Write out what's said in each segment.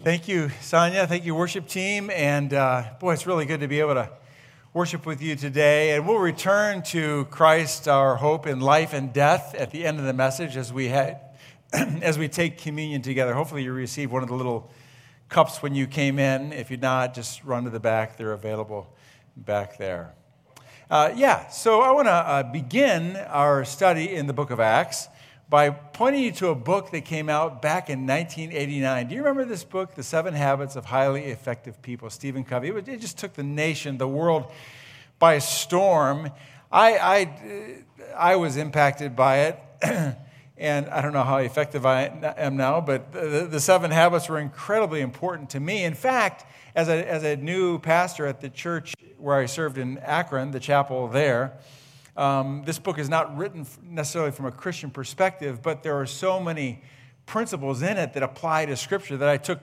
Thank you, Sonia. Thank you, worship team. And uh, boy, it's really good to be able to worship with you today. And we'll return to Christ, our hope in life and death, at the end of the message as we as we take communion together. Hopefully, you received one of the little cups when you came in. If you're not, just run to the back; they're available back there. Uh, yeah. So I want to uh, begin our study in the Book of Acts by pointing you to a book that came out back in 1989. Do you remember this book, The Seven Habits of Highly Effective People? Stephen Covey. It just took the nation, the world by storm. I, I, I was impacted by it, and I don't know how effective I am now, but the, the seven habits were incredibly important to me. In fact, as a, as a new pastor at the church where I served in Akron, the chapel there, um, this book is not written necessarily from a Christian perspective, but there are so many principles in it that apply to Scripture that I took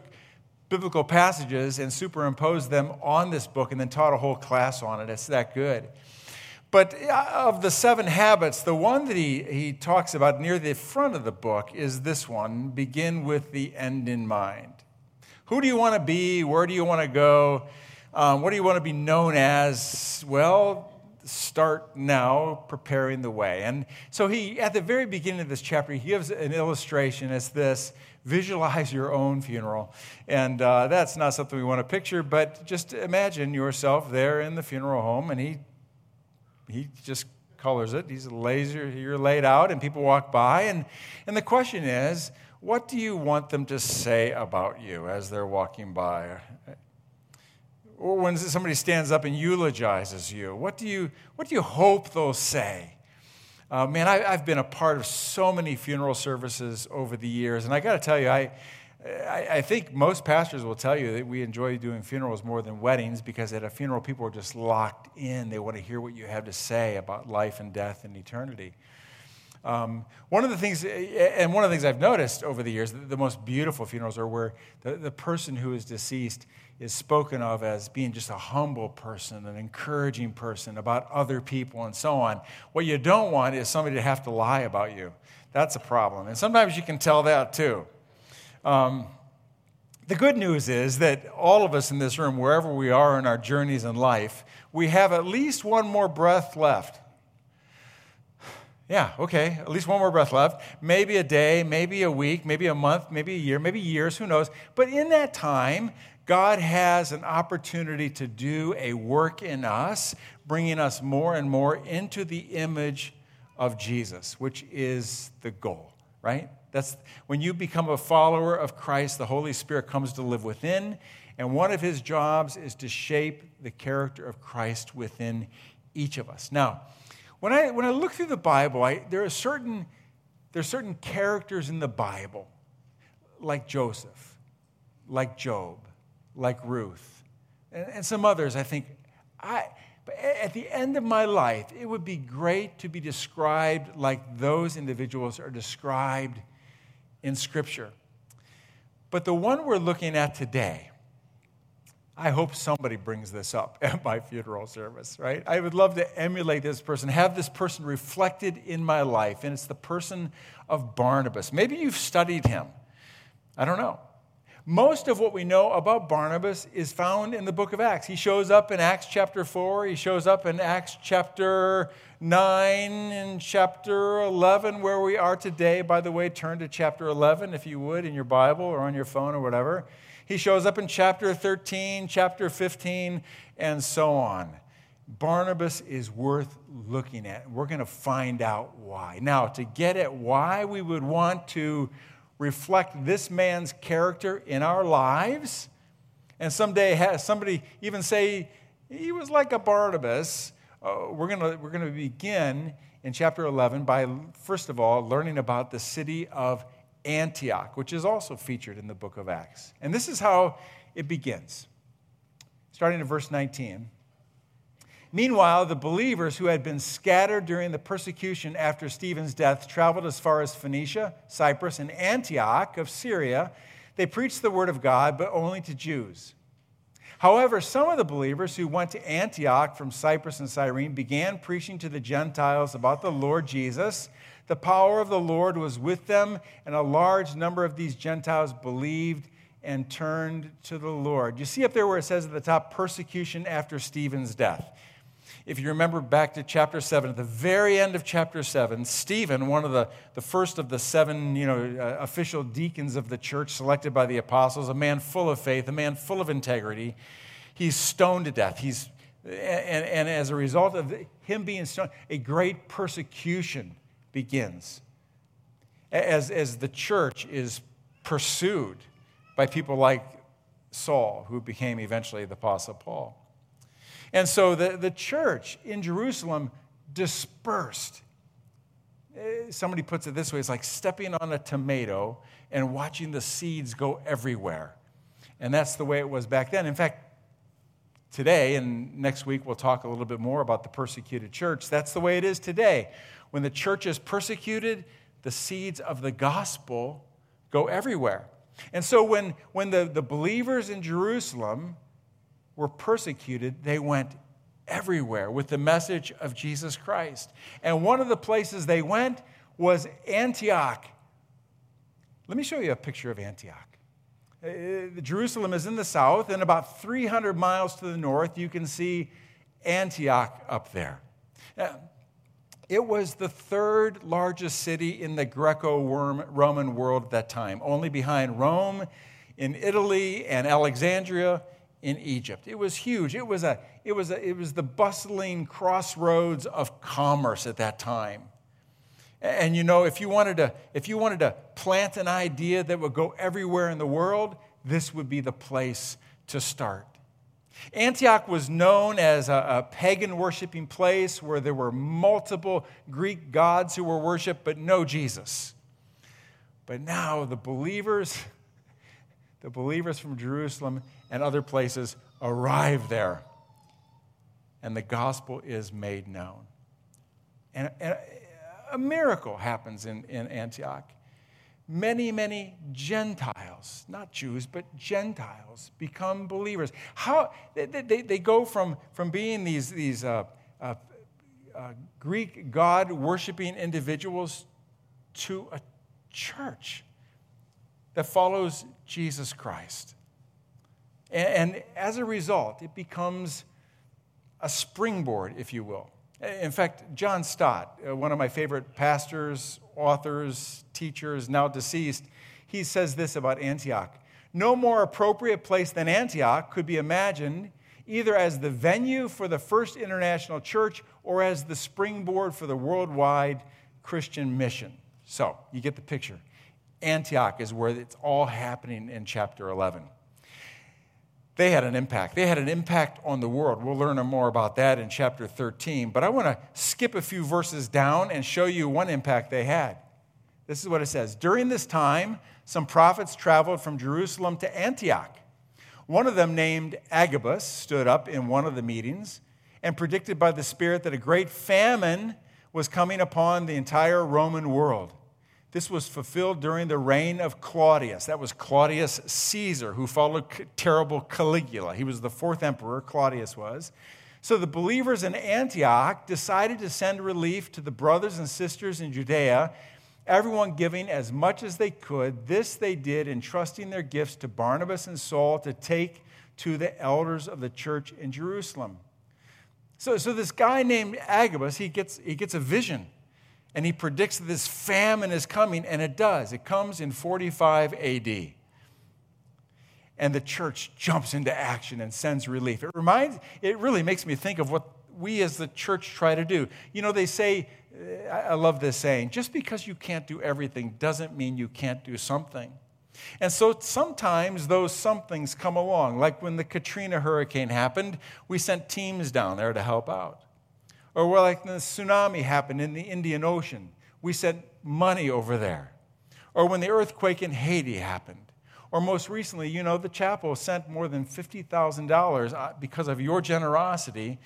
biblical passages and superimposed them on this book and then taught a whole class on it. It's that good. But uh, of the seven habits, the one that he, he talks about near the front of the book is this one begin with the end in mind. Who do you want to be? Where do you want to go? Um, what do you want to be known as? Well, start now preparing the way. And so he, at the very beginning of this chapter, he gives an illustration as this visualize your own funeral. And uh, that's not something we want to picture, but just imagine yourself there in the funeral home, and he, he just colors it. He's laser, you're laid out, and people walk by. And, and the question is, what do you want them to say about you as they're walking by? Or when somebody stands up and eulogizes you, what do you, what do you hope they'll say? Uh, man, I, have been a part of so many funeral services over the years, and I got to tell you, I, I, I, think most pastors will tell you that we enjoy doing funerals more than weddings because at a funeral, people are just locked in. They want to hear what you have to say about life and death and eternity. Um, one of the things, and one of the things I've noticed over the years, the, the most beautiful funerals are where the, the person who is deceased is spoken of as being just a humble person, an encouraging person about other people, and so on. What you don't want is somebody to have to lie about you. That's a problem. And sometimes you can tell that too. Um, the good news is that all of us in this room, wherever we are in our journeys in life, we have at least one more breath left. Yeah, okay, at least one more breath left. Maybe a day, maybe a week, maybe a month, maybe a year, maybe years, who knows. But in that time, God has an opportunity to do a work in us, bringing us more and more into the image of Jesus, which is the goal, right? That's when you become a follower of Christ, the Holy Spirit comes to live within, and one of his jobs is to shape the character of Christ within each of us. Now, when I, when I look through the Bible, I, there, are certain, there are certain characters in the Bible, like Joseph, like Job, like Ruth, and, and some others, I think, I, at the end of my life, it would be great to be described like those individuals are described in Scripture. But the one we're looking at today, I hope somebody brings this up at my funeral service, right? I would love to emulate this person, have this person reflected in my life, and it's the person of Barnabas. Maybe you've studied him. I don't know. Most of what we know about Barnabas is found in the book of Acts. He shows up in Acts chapter 4, he shows up in Acts chapter 9, and chapter 11, where we are today. By the way, turn to chapter 11 if you would in your Bible or on your phone or whatever. He shows up in chapter 13, chapter 15, and so on. Barnabas is worth looking at. We're going to find out why. Now, to get at why we would want to reflect this man's character in our lives. And someday somebody even say he was like a Barnabas. Uh, we're going we're going to begin in chapter 11 by, first of all, learning about the city of Antioch, which is also featured in the book of Acts. And this is how it begins, starting in verse 19. Meanwhile, the believers who had been scattered during the persecution after Stephen's death traveled as far as Phoenicia, Cyprus, and Antioch of Syria. They preached the word of God, but only to Jews. However, some of the believers who went to Antioch from Cyprus and Cyrene began preaching to the Gentiles about the Lord Jesus. The power of the Lord was with them, and a large number of these Gentiles believed and turned to the Lord. You see up there where it says at the top, persecution after Stephen's death. If you remember back to chapter 7, at the very end of chapter 7, Stephen, one of the, the first of the seven you know, uh, official deacons of the church selected by the apostles, a man full of faith, a man full of integrity, he's stoned to death. He's, and, and as a result of him being stoned, a great persecution begins as, as the church is pursued by people like Saul, who became eventually the Apostle Paul. And so the, the church in Jerusalem dispersed. Eh, somebody puts it this way it's like stepping on a tomato and watching the seeds go everywhere. And that's the way it was back then. In fact, today, and next week we'll talk a little bit more about the persecuted church, that's the way it is today. When the church is persecuted, the seeds of the gospel go everywhere. And so when, when the, the believers in Jerusalem were persecuted, they went everywhere with the message of Jesus Christ. And one of the places they went was Antioch. Let me show you a picture of Antioch. Uh, Jerusalem is in the south, and about 300 miles to the north, you can see Antioch up there. Now, it was the third largest city in the Greco Roman world at that time, only behind Rome in Italy and Alexandria in Egypt. It was huge. It was, a, it was, a, it was the bustling crossroads of commerce at that time. And you know, if you, wanted to, if you wanted to plant an idea that would go everywhere in the world, this would be the place to start. Antioch was known as a, a, pagan worshiping place where there were multiple Greek gods who were worshiped, but no Jesus. But now the believers, the believers from Jerusalem and other places arrive there, and the gospel is made known. And, and a miracle happens in, in Antioch many, many Gentiles, not Jews, but Gentiles, become believers. How they, they, they go from, from being these, these uh, uh, uh, Greek God worshiping individuals to a church that follows Jesus Christ. And, and as a result, it becomes a springboard, if you will. In fact, John Stott, uh, one of my favorite pastors, authors, teachers, now deceased, he says this about Antioch No more appropriate place than Antioch could be imagined, either as the venue for the first international church or as the springboard for the worldwide Christian mission. So, you get the picture. Antioch is where it's all happening in chapter 11 they had an impact. They had an impact on the world. We'll learn more about that in chapter 13. But I want to skip a few verses down and show you one impact they had. This is what it says During this time, some prophets traveled from Jerusalem to Antioch. One of them, named Agabus, stood up in one of the meetings and predicted by the Spirit that a great famine was coming upon the entire Roman world. This was fulfilled during the reign of Claudius. That was Claudius Caesar, who followed terrible Caligula. He was the fourth emperor, Claudius was. So the believers in Antioch decided to send relief to the brothers and sisters in Judea, everyone giving as much as they could. This they did, entrusting their gifts to Barnabas and Saul to take to the elders of the church in Jerusalem. So, so this guy named Agabus, he gets, he gets a vision and he predicts that this famine is coming, and it does. It comes in 45 AD. And the church jumps into action and sends relief. It reminds, it really makes me think of what we as the church try to do. You know, they say, I love this saying, just because you can't do everything doesn't mean you can't do something. And so sometimes those somethings come along. Like when the Katrina hurricane happened, we sent teams down there to help out. Or where like the tsunami happened in the Indian Ocean, we sent money over there. Or when the earthquake in Haiti happened. Or most recently, you know, the chapel sent more than $50,000 uh, because of your generosity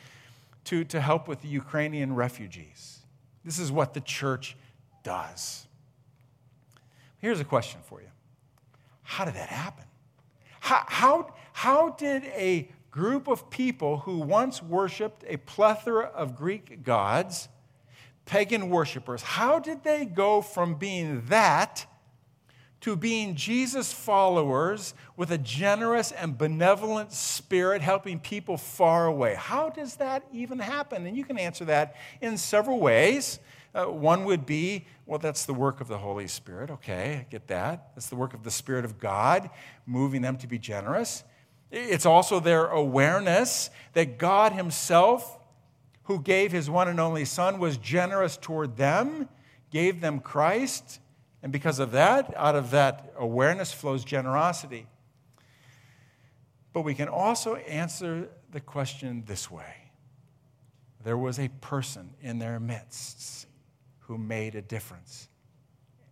to, to help with the Ukrainian refugees. This is what the church does. Here's a question for you How did that happen? How, how, how did a group of people who once worshiped a plethora of Greek gods, pagan worshippers, how did they go from being that to being Jesus followers with a generous and benevolent spirit, helping people far away. How does that even happen? And you can answer that in several ways. Uh, one would be, well, that's the work of the Holy Spirit. Okay, I get that. That's the work of the Spirit of God, moving them to be generous. It's also their awareness that God Himself, who gave His one and only Son, was generous toward them, gave them Christ, and because of that, out of that awareness flows generosity. But we can also answer the question this way there was a person in their midst who made a difference,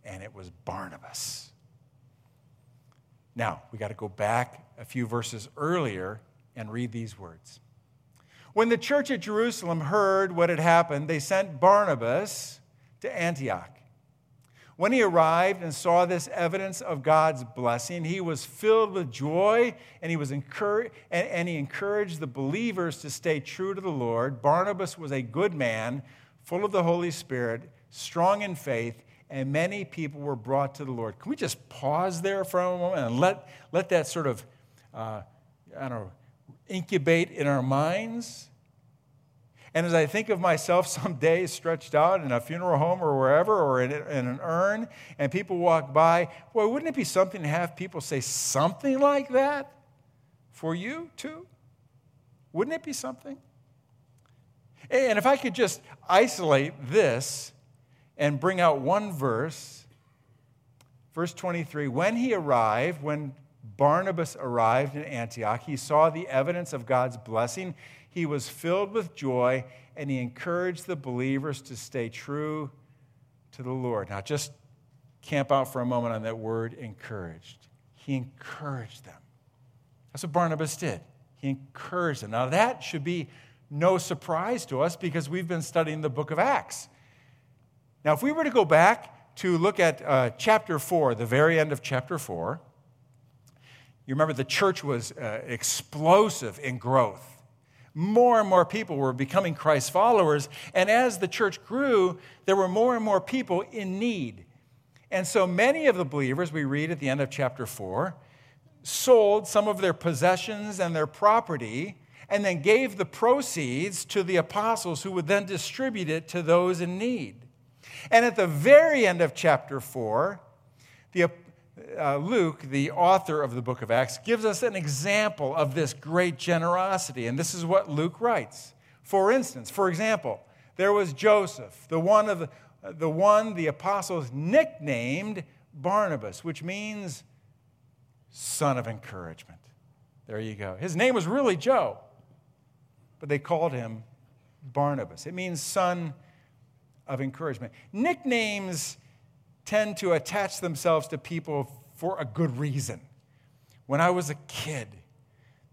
and it was Barnabas. Now, we got to go back a few verses earlier and read these words. When the church at Jerusalem heard what had happened, they sent Barnabas to Antioch. When he arrived and saw this evidence of God's blessing, he was filled with joy and he, was and, and he encouraged the believers to stay true to the Lord. Barnabas was a good man, full of the Holy Spirit, strong in faith, and many people were brought to the Lord. Can we just pause there for a moment and let, let that sort of, uh, I don't know, incubate in our minds? And as I think of myself some days stretched out in a funeral home or wherever, or in, in an urn, and people walk by, boy, wouldn't it be something to have people say something like that for you too? Wouldn't it be something? And if I could just isolate this and bring out one verse, verse 23 when he arrived, when Barnabas arrived in Antioch, he saw the evidence of God's blessing. He was filled with joy and he encouraged the believers to stay true to the Lord. Now, just camp out for a moment on that word encouraged. He encouraged them. That's what Barnabas did. He encouraged them. Now, that should be no surprise to us because we've been studying the book of Acts. Now, if we were to go back to look at uh, chapter 4, the very end of chapter 4, you remember the church was uh, explosive in growth. More and more people were becoming Christ followers. And as the church grew, there were more and more people in need. And so many of the believers, we read at the end of chapter 4, sold some of their possessions and their property and then gave the proceeds to the apostles who would then distribute it to those in need. And at the very end of chapter 4, the, uh, Luke, the author of the book of Acts, gives us an example of this great generosity. And this is what Luke writes. For instance, for example, there was Joseph, the one, of the, the one the apostles nicknamed Barnabas, which means son of encouragement. There you go. His name was really Joe, but they called him Barnabas. It means son of encouragement. Nicknames tend to attach themselves to people for a good reason. When I was a kid,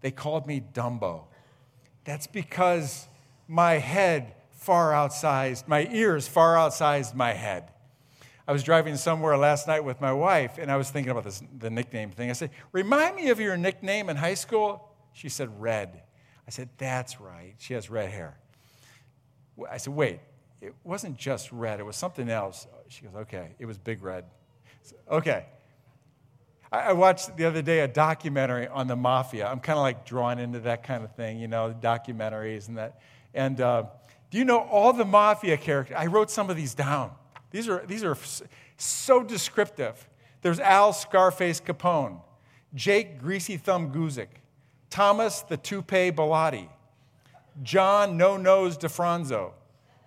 they called me Dumbo. That's because my head far outsized, my ears far outsized my head. I was driving somewhere last night with my wife, and I was thinking about this, the nickname thing. I said, Remind me of your nickname in high school. She said, Red. I said, That's right. She has red hair. I said, Wait, it wasn't just red, it was something else. She goes, okay, it was big red. okay. I, watched the other day a documentary on the mafia. I'm kind of like drawn into that kind of thing, you know, documentaries and that. And uh, do you know all the mafia characters? I wrote some of these down. These are, these are so descriptive. There's Al Scarface Capone, Jake Greasy Thumb Guzik, Thomas the Toupee Bilotti, John No Nose DiFronzo,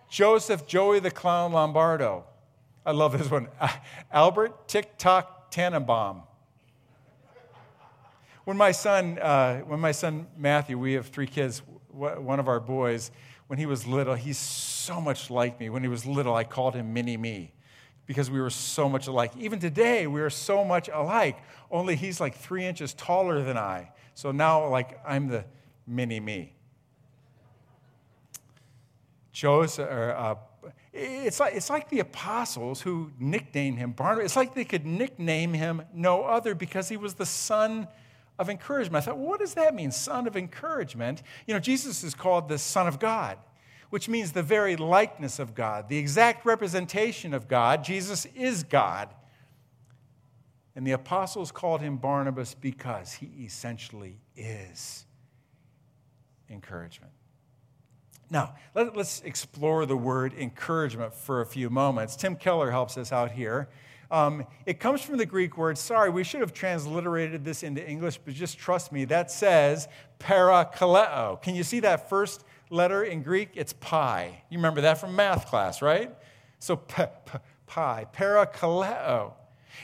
Joseph Joey the Clown Lombardo. I love this one. Albert TikTok Tannenbaum. When my son, uh, when my son Matthew, we have three kids. One of our boys, when he was little, he's so much like me. When he was little, I called him Mini Me because we were so much alike. Even today, we are so much alike. Only he's like three inches taller than I. So now, like, I'm the mini me. Joseph, or, uh, it's, like, it's like the apostles who nicknamed him Barnabas. It's like they could nickname him no other because he was the son of encouragement. I thought, what does that mean, son of encouragement? You know, Jesus is called the Son of God, which means the very likeness of God, the exact representation of God. Jesus is God. And the apostles called him Barnabas because he essentially is encouragement. Now, let, us explore the word encouragement for a few moments. Tim Keller helps us out here. Um, it comes from the Greek word, sorry, we should have transliterated this into English, but just trust me, that says parakaleo. Can you see that first letter in Greek? It's pi. You remember that from math class, right? So p- p- pi, parakaleo.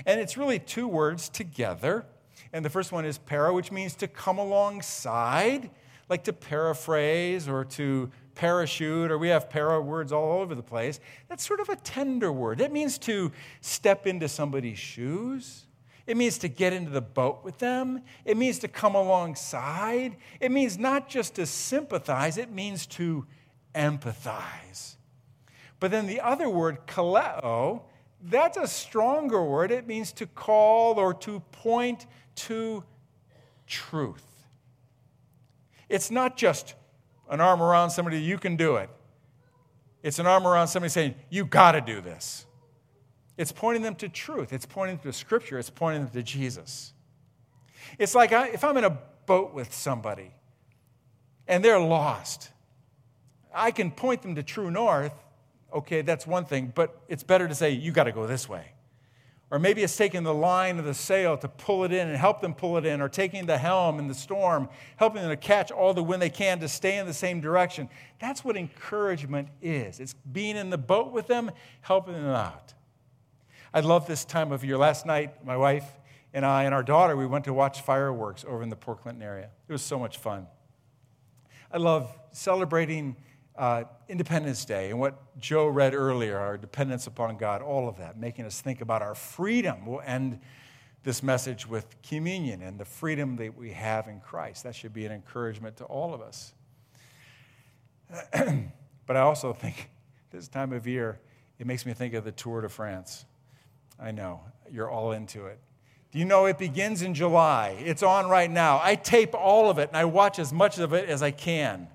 And it's really two words together. And the first one is para, which means to come alongside, like to paraphrase or to parachute, or we have para words all over the place. That's sort of a tender word. It means to step into somebody's shoes. It means to get into the boat with them. It means to come alongside. It means not just to sympathize, it means to empathize. But then the other word, kaleo, that's a stronger word. It means to call or to point to truth. It's not just an arm around somebody, you can do it. It's an arm around somebody saying, you got to do this. It's pointing them to truth. It's pointing them to Scripture. It's pointing them to Jesus. It's like I, if I'm in a boat with somebody and they're lost, I can point them to true north. Okay, that's one thing, but it's better to say, you got to go this way. Or maybe it's taking the line of the sail to pull it in and help them pull it in, or taking the helm in the storm, helping them to catch all the wind they can to stay in the same direction. That's what encouragement is. It's being in the boat with them, helping them out. I love this time of year. Last night, my wife and I and our daughter, we went to watch fireworks over in the Port Clinton area. It was so much fun. I love celebrating uh, Independence Day and what Joe read earlier, our dependence upon God, all of that, making us think about our freedom. We'll end this message with communion and the freedom that we have in Christ. That should be an encouragement to all of us. but I also think this time of year, it makes me think of the Tour de France. I know, you're all into it. Do you know it begins in July? It's on right now. I tape all of it and I watch as much of it as I can.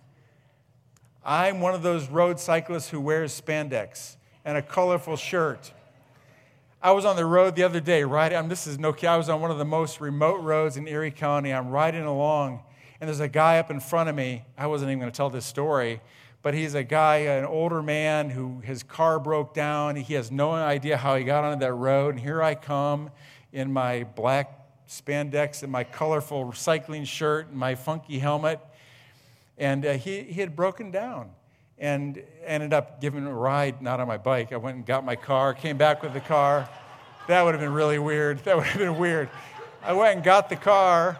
I'm one of those road cyclists who wears spandex and a colorful shirt. I was on the road the other day, riding. I this is no I was on one of the most remote roads in Erie County. I'm riding along, and there's a guy up in front of me. I wasn't even going to tell this story, but he's a guy, an older man who his car broke down. He has no idea how he got onto that road. And here I come in my black spandex and my colorful cycling shirt and my funky helmet. And uh, he, he had broken down and ended up giving a ride, not on my bike. I went and got my car, came back with the car. That would have been really weird. That would have been weird. I went and got the car,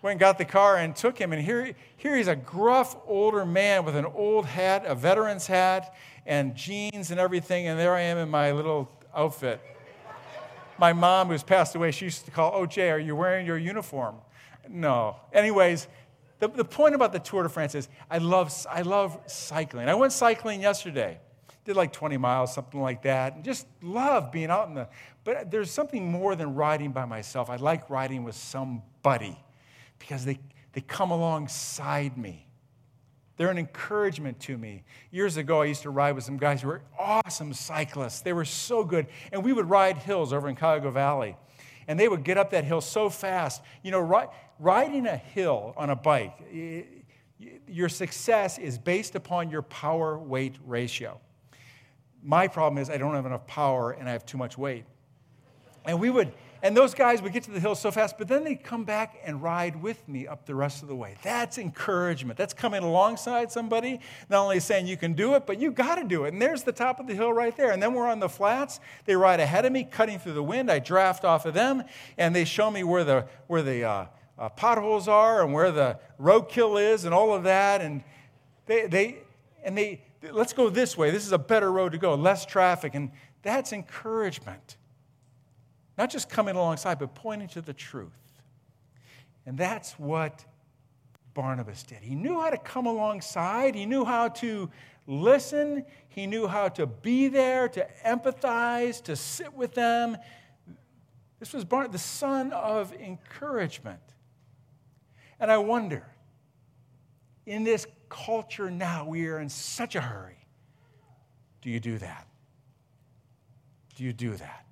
went and got the car and took him. And here, here he's a gruff older man with an old hat, a veteran's hat, and jeans and everything. And there I am in my little outfit. My mom, who's passed away, she used to call, Oh, Jay, are you wearing your uniform? No. Anyways, the, the point about the Tour de France is I love, I love cycling. I went cycling yesterday, did like 20 miles, something like that, and just love being out in the. But there's something more than riding by myself. I like riding with somebody because they, they come alongside me. They're an encouragement to me. Years ago, I used to ride with some guys who were awesome cyclists. They were so good. And we would ride hills over in Cuyahoga Valley. And they would get up that hill so fast. You know, riding a hill on a bike, your success is based upon your power weight ratio. My problem is I don't have enough power and I have too much weight. And we would, and those guys would get to the hill so fast, but then they'd come back and ride with me up the rest of the way. That's encouragement. That's coming alongside somebody, not only saying you can do it, but you got to do it. And there's the top of the hill right there. And then we're on the flats. They ride ahead of me, cutting through the wind. I draft off of them, and they show me where the, where the, uh, uh, potholes are and where the roadkill is and all of that. And they, they, and they, let's go this way. This is a better road to go, less traffic. And that's encouragement. Not just coming alongside, but pointing to the truth. And that's what Barnabas did. He knew how to come alongside, he knew how to listen, he knew how to be there, to empathize, to sit with them. This was Barnabas, the son of encouragement. And I wonder, in this culture now, we are in such a hurry. Do you do that? Do you do that?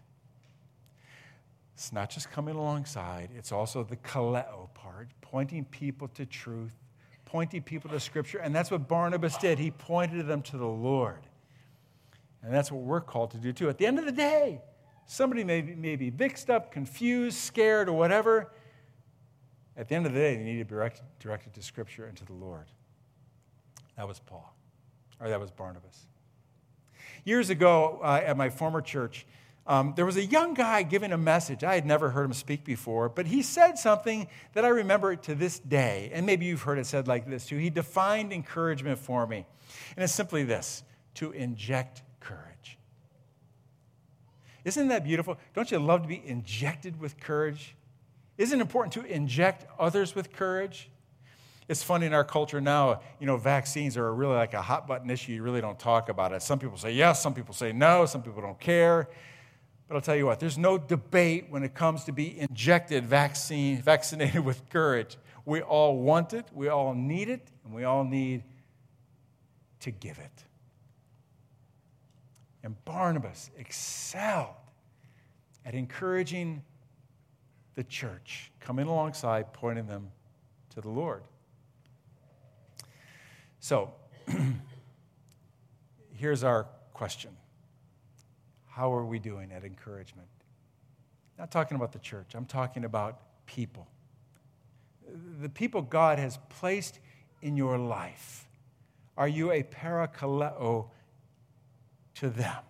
It's not just coming alongside, it's also the kaleo part, pointing people to truth, pointing people to Scripture. And that's what Barnabas did. He pointed them to the Lord. And that's what we're called to do too. At the end of the day, somebody may may be mixed up, confused, scared, or whatever. At the end of the day, they need to be directed, directed to Scripture and to the Lord. That was Paul, or that was Barnabas. Years ago uh, at my former church, um, there was a young guy giving a message. I had never heard him speak before, but he said something that I remember to this day. And maybe you've heard it said like this too. He defined encouragement for me. And it's simply this to inject courage. Isn't that beautiful? Don't you love to be injected with courage? Isn't it important to inject others with courage? It's funny in our culture now, you know, vaccines are really like a hot button issue. You really don't talk about it. Some people say yes, some people say no, some people don't care. But I'll tell you what, there's no debate when it comes to be injected vaccine, vaccinated with courage. We all want it, we all need it, and we all need to give it. And Barnabas excelled at encouraging the church, coming alongside, pointing them to the Lord. So, here's our question how are we doing at encouragement? Not talking about the church, I'm talking about people. The people God has placed in your life. Are you a parakaleo to them,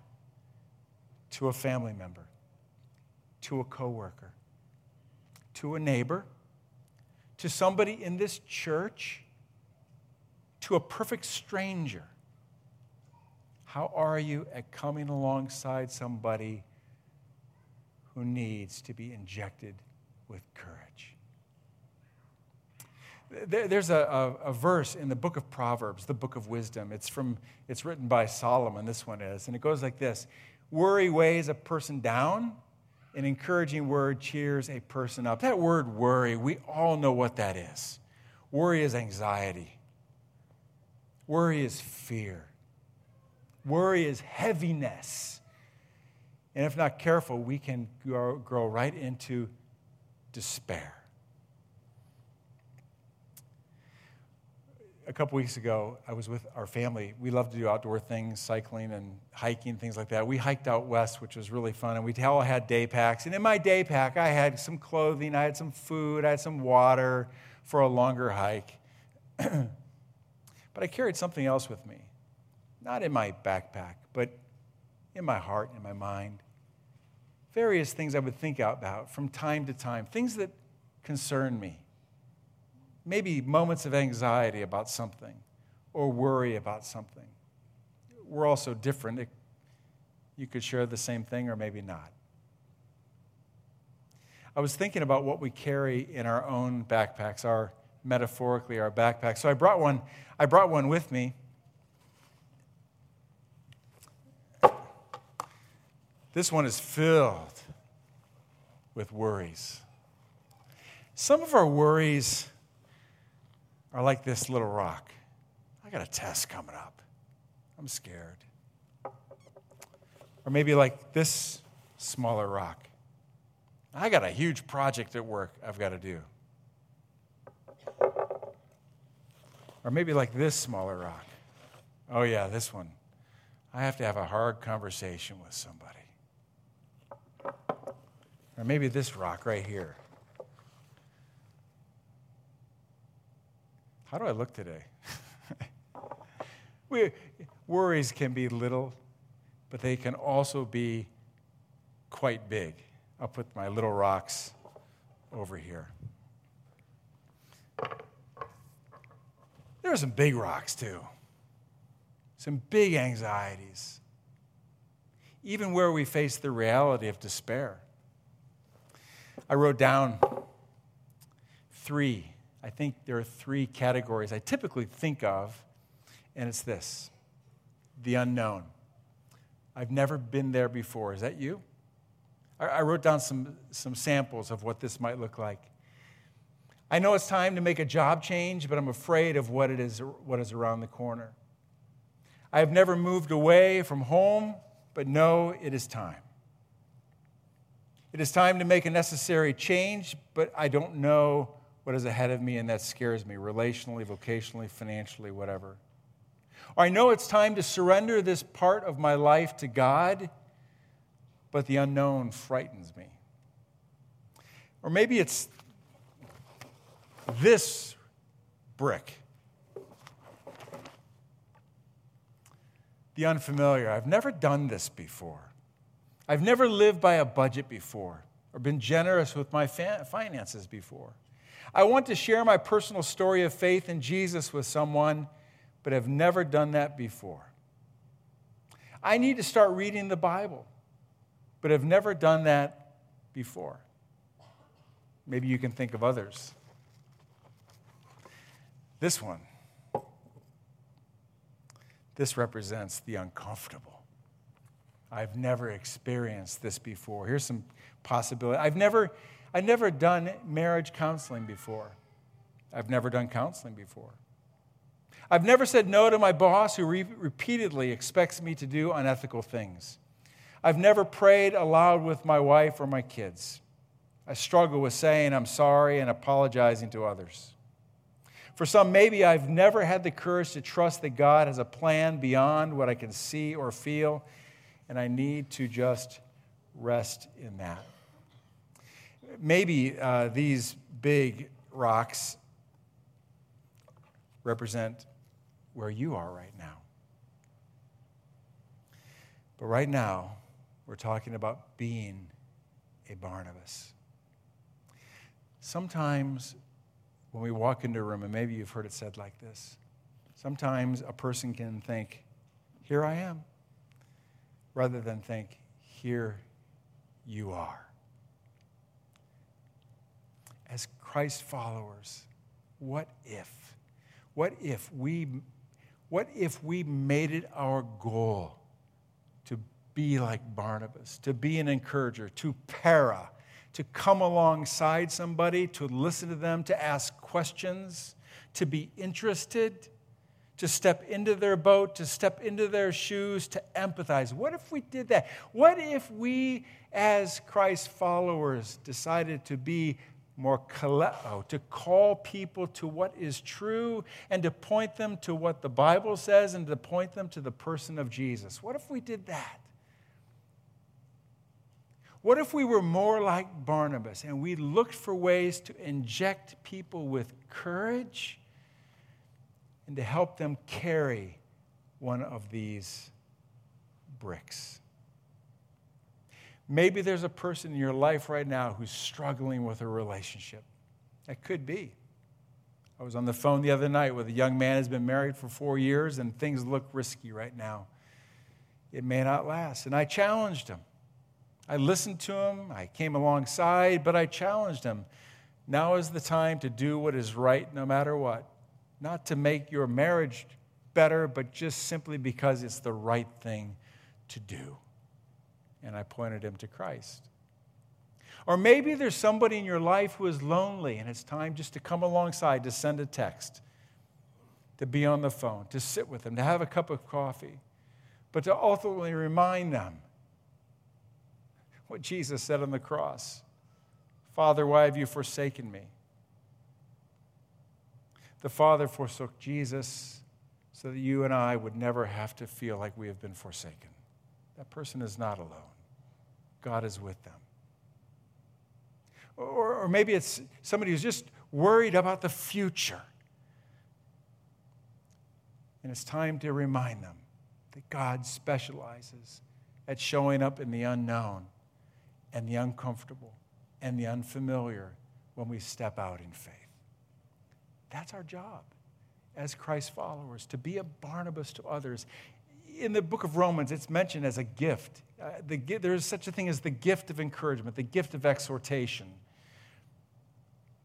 to a family member, to a coworker, to a neighbor, to somebody in this church, to a perfect stranger? How are you at coming alongside somebody who needs to be injected with courage? There's a, a, a, verse in the book of Proverbs, the book of wisdom. It's, from, it's written by Solomon, this one is. And it goes like this Worry weighs a person down, an encouraging word cheers a person up. That word worry, we all know what that is. Worry is anxiety, worry is fear. Worry is heaviness. And if not careful, we can grow, right into despair. A couple weeks ago, I was with our family. We love to do outdoor things, cycling and hiking, things like that. We hiked out west, which was really fun, and we all had day packs. And in my day pack, I had some clothing, I had some food, I had some water for a longer hike. but I carried something else with me not in my backpack, but in my heart, in my mind. Various things I would think about from time to time, things that concern me. Maybe moments of anxiety about something or worry about something. We're all so different. You could share the same thing or maybe not. I was thinking about what we carry in our own backpacks, our metaphorically our backpacks. So I brought one, I brought one with me. This one is filled with worries. Some of our worries are like this little rock. I got a test coming up. I'm scared. Or maybe like this smaller rock. I got a huge project at work I've got to do. Or maybe like this smaller rock. Oh, yeah, this one. I have to have a hard conversation with somebody. Or maybe this rock right here. How do I look today? we, worries can be little, but they can also be quite big. I'll put my little rocks over here. There are some big rocks too, some big anxieties, even where we face the reality of despair. I wrote down three. I think there are three categories I typically think of, and it's this the unknown. I've never been there before. Is that you? I wrote down some, some samples of what this might look like. I know it's time to make a job change, but I'm afraid of what, it is, what is around the corner. I have never moved away from home, but know it is time. It is time to make a necessary change, but I don't know what is ahead of me, and that scares me relationally, vocationally, financially, whatever. Or I know it's time to surrender this part of my life to God, but the unknown frightens me. Or maybe it's this brick. The unfamiliar. I've never done this before. I've never lived by a budget before or been generous with my finances before. I want to share my personal story of faith in Jesus with someone, but have never done that before. I need to start reading the Bible, but have never done that before. Maybe you can think of others. This one. This represents the uncomfortable. I've never experienced this before. Here's some possibility. I've never, I've never done marriage counseling before. I've never done counseling before. I've never said no to my boss who re- repeatedly expects me to do unethical things. I've never prayed aloud with my wife or my kids. I struggle with saying I'm sorry and apologizing to others. For some, maybe I've never had the courage to trust that God has a plan beyond what I can see or feel, and I need to just rest in that. Maybe uh, these big rocks represent where you are right now. But right now, we're talking about being a Barnabas. Sometimes when we walk into a room, and maybe you've heard it said like this, sometimes a person can think, Here I am, rather than think, Here you are. As Christ followers, what if? What if we what if we made it our goal to be like Barnabas, to be an encourager, to para, to come alongside somebody, to listen to them, to ask questions, to be interested, to step into their boat, to step into their shoes, to empathize. What if we did that? What if we, as Christ followers, decided to be more kaleo, to call people to what is true and to point them to what the Bible says and to point them to the person of Jesus? What if we did that? What if we were more like Barnabas and we looked for ways to inject people with courage and to help them carry one of these bricks? Maybe there's a person in your life right now who's struggling with a relationship. That could be. I was on the phone the other night with a young man who's been married for four years and things look risky right now. It may not last. And I challenged him. I listened to him, I came alongside, but I challenged him. Now is the time to do what is right no matter what. Not to make your marriage better, but just simply because it's the right thing to do. And I pointed him to Christ. Or maybe there's somebody in your life who is lonely and it's time just to come alongside, to send a text, to be on the phone, to sit with them, to have a cup of coffee, but to ultimately remind them what Jesus said on the cross Father, why have you forsaken me? The Father forsook Jesus so that you and I would never have to feel like we have been forsaken. That person is not alone, God is with them. Or, or maybe it's somebody who's just worried about the future. And it's time to remind them that God specializes at showing up in the unknown and the uncomfortable and the unfamiliar when we step out in faith. That's our job as Christ followers, to be a Barnabas to others. In the book of Romans, it's mentioned as a gift. Uh, the, there is such a thing as the gift of encouragement, the gift of exhortation.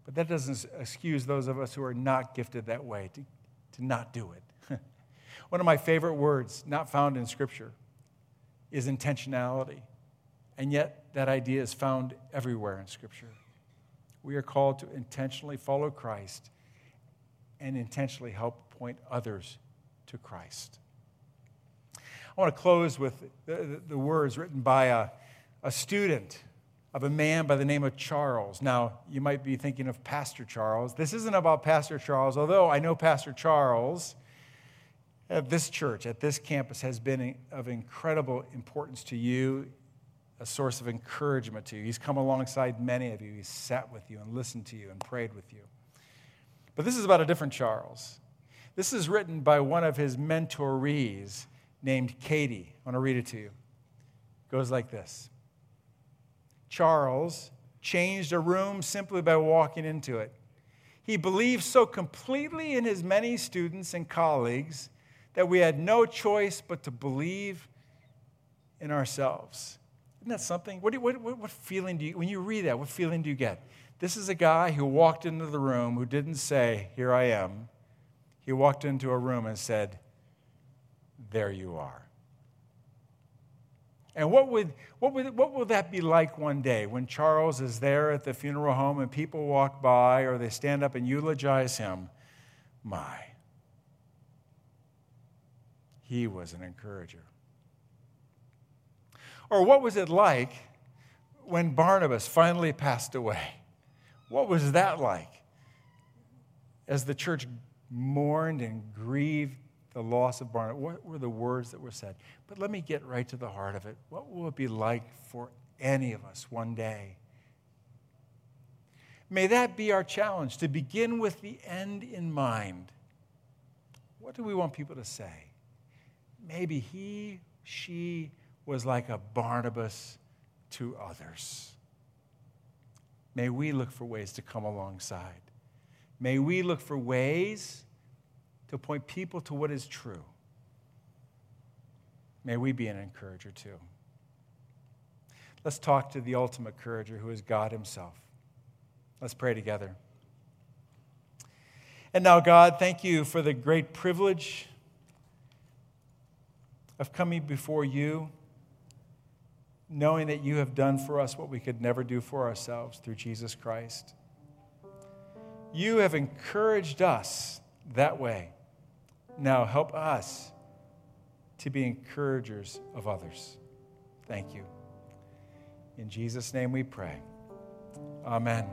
But that doesn't excuse those of us who are not gifted that way to, to not do it. One of my favorite words, not found in Scripture, is intentionality. And yet, that idea is found everywhere in Scripture. We are called to intentionally follow Christ and intentionally help point others to Christ. I want to close with the, the, words written by a, a student of a man by the name of Charles. Now, you might be thinking of Pastor Charles. This isn't about Pastor Charles, although I know Pastor Charles at this church, at this campus, has been of incredible importance to you, a source of encouragement to you. He's come alongside many of you, he's sat with you and listened to you and prayed with you. But this is about a different Charles. This is written by one of his mentorees named Katie. I want to read it to you. It goes like this Charles changed a room simply by walking into it. He believed so completely in his many students and colleagues that we had no choice but to believe in ourselves. Isn't that something? What, what, what, what feeling do you, when you read that, what feeling do you get? This is a guy who walked into the room who didn't say, Here I am. He walked into a room and said, There you are. And what, would, what, would, what will that be like one day when Charles is there at the funeral home and people walk by or they stand up and eulogize him? My, he was an encourager. Or what was it like when Barnabas finally passed away? What was that like? As the church mourned and grieved the loss of Barnabas, what were the words that were said? But let me get right to the heart of it. What will it be like for any of us one day? May that be our challenge to begin with the end in mind. What do we want people to say? Maybe he, she was like a Barnabas to others. May we look for ways to come alongside. May we look for ways to point people to what is true. May we be an encourager too. Let's talk to the ultimate encourager who is God Himself. Let's pray together. And now, God, thank you for the great privilege of coming before you, knowing that you have done for us what we could never do for ourselves through Jesus Christ. You have encouraged us that way. Now help us to be encouragers of others. Thank you. In Jesus' name we pray. Amen.